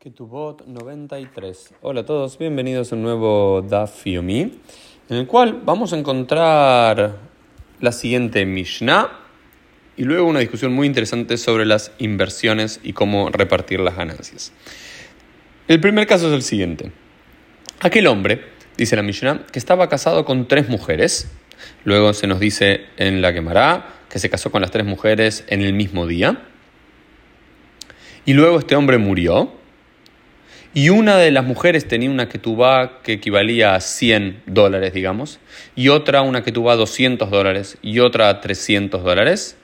Ketubot 93. Hola a todos, bienvenidos a un nuevo Daf Yomi, en el cual vamos a encontrar la siguiente Mishnah y luego una discusión muy interesante sobre las inversiones y cómo repartir las ganancias. El primer caso es el siguiente. Aquel hombre, dice la Mishnah, que estaba casado con tres mujeres. Luego se nos dice en la Gemara que se casó con las tres mujeres en el mismo día. Y luego este hombre murió y una de las mujeres tenía una ketubá que equivalía a 100 dólares, digamos, y otra una ketubá a 200 dólares y otra a 300 dólares,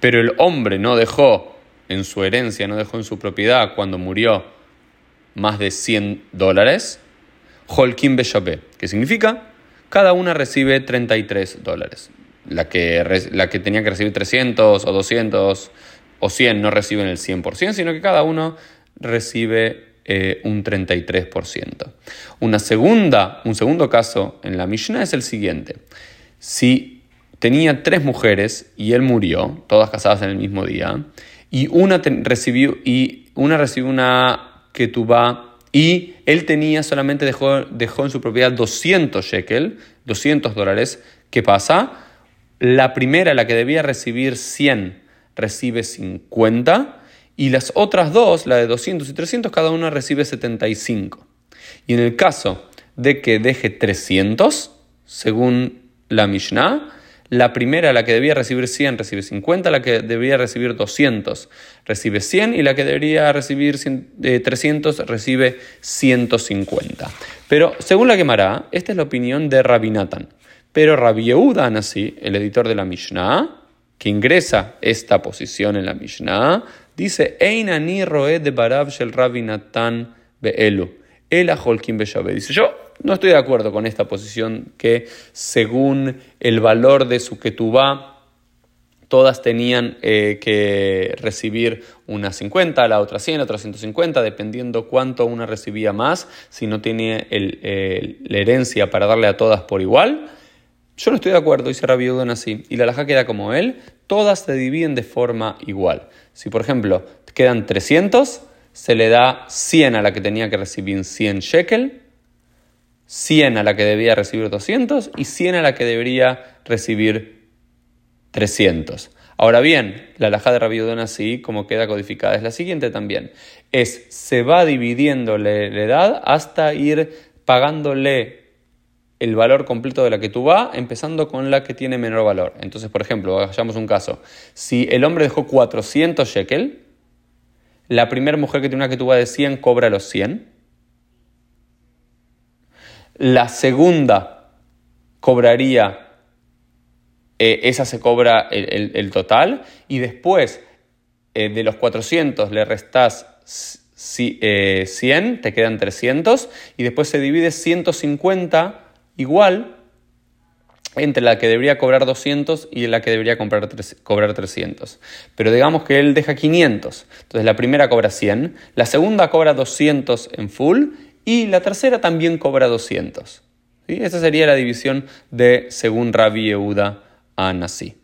pero el hombre no dejó en su herencia, no dejó en su propiedad cuando murió más de 100 dólares, Holkim Beshabé, que significa cada una recibe 33 dólares. La que, la que tenía que recibir 300 o 200 o 100 no reciben el 100%, sino que cada uno recibe eh, un 33%. Una segunda, un segundo caso en la Mishnah es el siguiente. Si tenía tres mujeres y él murió, todas casadas en el mismo día, y una recibió, y una recibió una y él tenía solamente dejó, dejó en su propiedad 200 shekel, 200 dólares, ¿qué pasa? La primera, la que debía recibir 100, recibe 50 y las otras dos, la de 200 y 300, cada una recibe 75. Y en el caso de que deje 300, según la Mishnah, la primera, la que debía recibir 100, recibe 50, la que debía recibir 200 recibe 100 y la que debería recibir 300 eh, recibe 150. Pero según la Gemara, esta es la opinión de Rabbi Nathan. Pero Rabbi Yehuda Anasi, el editor de la Mishnah, que ingresa esta posición en la Mishnah, Dice, Einani roe de Barab shel Rabbi Natan be'elu. El Holkim Dice, yo no estoy de acuerdo con esta posición que según el valor de su ketubá, todas tenían eh, que recibir una 50, la otra 100, la otra 150, dependiendo cuánto una recibía más, si no tiene la herencia para darle a todas por igual. Yo no estoy de acuerdo, dice Rabbi así, y la laja queda como él, todas se dividen de forma igual. Si por ejemplo quedan 300, se le da 100 a la que tenía que recibir 100 shekel, 100 a la que debía recibir 200 y 100 a la que debería recibir 300. Ahora bien, la laja de Rabbi así, como queda codificada, es la siguiente también. Es, se va dividiendo la edad hasta ir pagándole el valor completo de la que tú vas, empezando con la que tiene menor valor. Entonces, por ejemplo, hagamos un caso. Si el hombre dejó 400 shekel, la primera mujer que tiene una que tú de 100 cobra los 100. La segunda cobraría, eh, esa se cobra el, total, y después eh, de los 400 le restas 100, eh, te quedan 300, y después se divide 150 igual entre la que debería cobrar 200 y la que debería cobrar 300. Pero digamos que él deja 500. Entonces la primera cobra 100, la segunda cobra 200 en full y la tercera también cobra 200. ¿Sí? Esa sería la división de según Rabbi Yehuda a Nasi.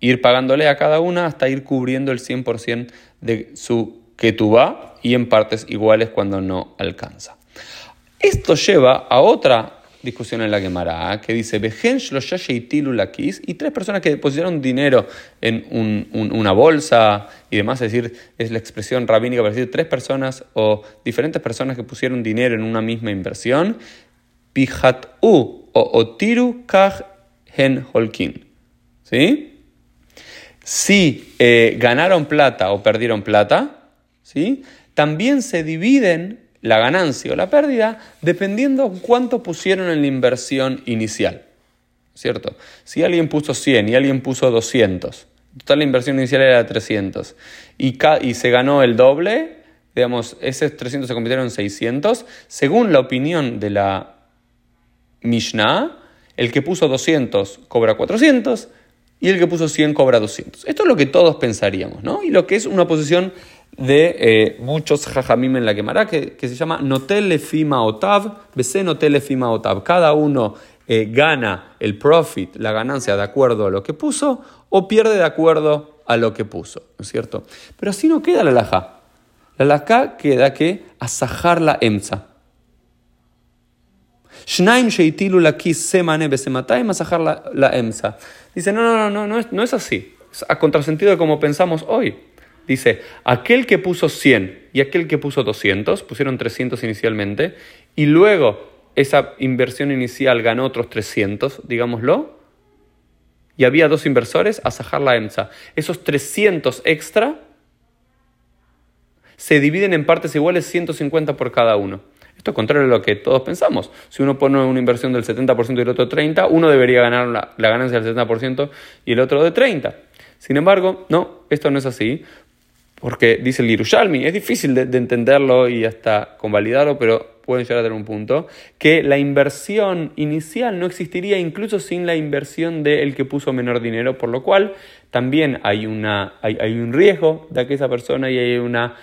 Ir pagándole a cada una hasta ir cubriendo el 100% de su ketubá y en partes iguales cuando no alcanza. Esto lleva a otra discusión en la Gemara que dice y tres personas que depositaron dinero en una bolsa y demás, es decir, es la expresión rabínica para decir tres personas o diferentes personas que pusieron dinero en una misma inversión, pijat u o otiru kaj hen holkin. ¿Sí? Si eh, ganaron plata o perdieron plata, ¿sí? también se dividen la ganancia o la pérdida dependiendo cuánto pusieron en la inversión inicial. ¿Cierto? Si alguien puso 100 y alguien puso 200, total la inversión inicial era 300 y, y se ganó el doble, digamos, esos 300 se convirtieron en 600, según la opinión de la Mishnah, el que puso 200 cobra 400 y el que puso 100 cobra 200. Esto es lo que todos pensaríamos, ¿no? Y lo que es una posición de eh, muchos jajamim en la quemará, que, que se llama Notelefima Otav, Bese Notelefima Otav. Cada uno eh, gana el profit, la ganancia de acuerdo a lo que puso, o pierde de acuerdo a lo que puso, ¿no es cierto? Pero así no queda la laja. La laja queda que Asahar la emza. Shnaim sheitilu la semane besematayim asahar la emza. Dice, no, no, no, no, es, no es así. Es a contrasentido de como pensamos hoy. Dice, aquel que puso 100 y aquel que puso 200, pusieron 300 inicialmente, y luego esa inversión inicial ganó otros 300, digámoslo, y había dos inversores, a Sahar la EMSA. Esos 300 extra se dividen en partes iguales 150 por cada uno. Esto es contrario a lo que todos pensamos. Si uno pone una inversión del 70% y el otro 30%, uno debería ganar la, la ganancia del 70% y el otro de 30%. Sin embargo, no, esto no es así, porque dice el Yerushalmi, es difícil de, entenderlo y hasta convalidarlo, pero pueden llegar a tener un punto, que la inversión inicial no existiría incluso sin la inversión del que puso menor dinero, por lo cual también hay, una, hay, un riesgo de que esa persona y hay una,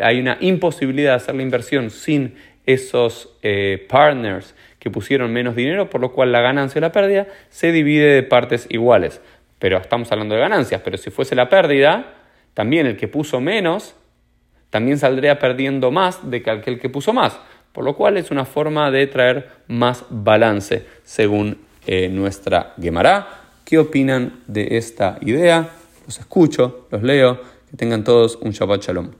hay una imposibilidad de hacer la inversión sin esos eh, partners que pusieron menos dinero, por lo cual la ganancia o la pérdida se divide de partes iguales. Pero estamos hablando de ganancias, pero si fuese la pérdida, también el que puso menos, también saldría perdiendo más de que aquel que puso más, por lo cual es una forma de traer más balance según eh, nuestra Gemara. ¿Qué opinan de esta idea? Los escucho, los leo, que tengan todos un Shabbat Shalom.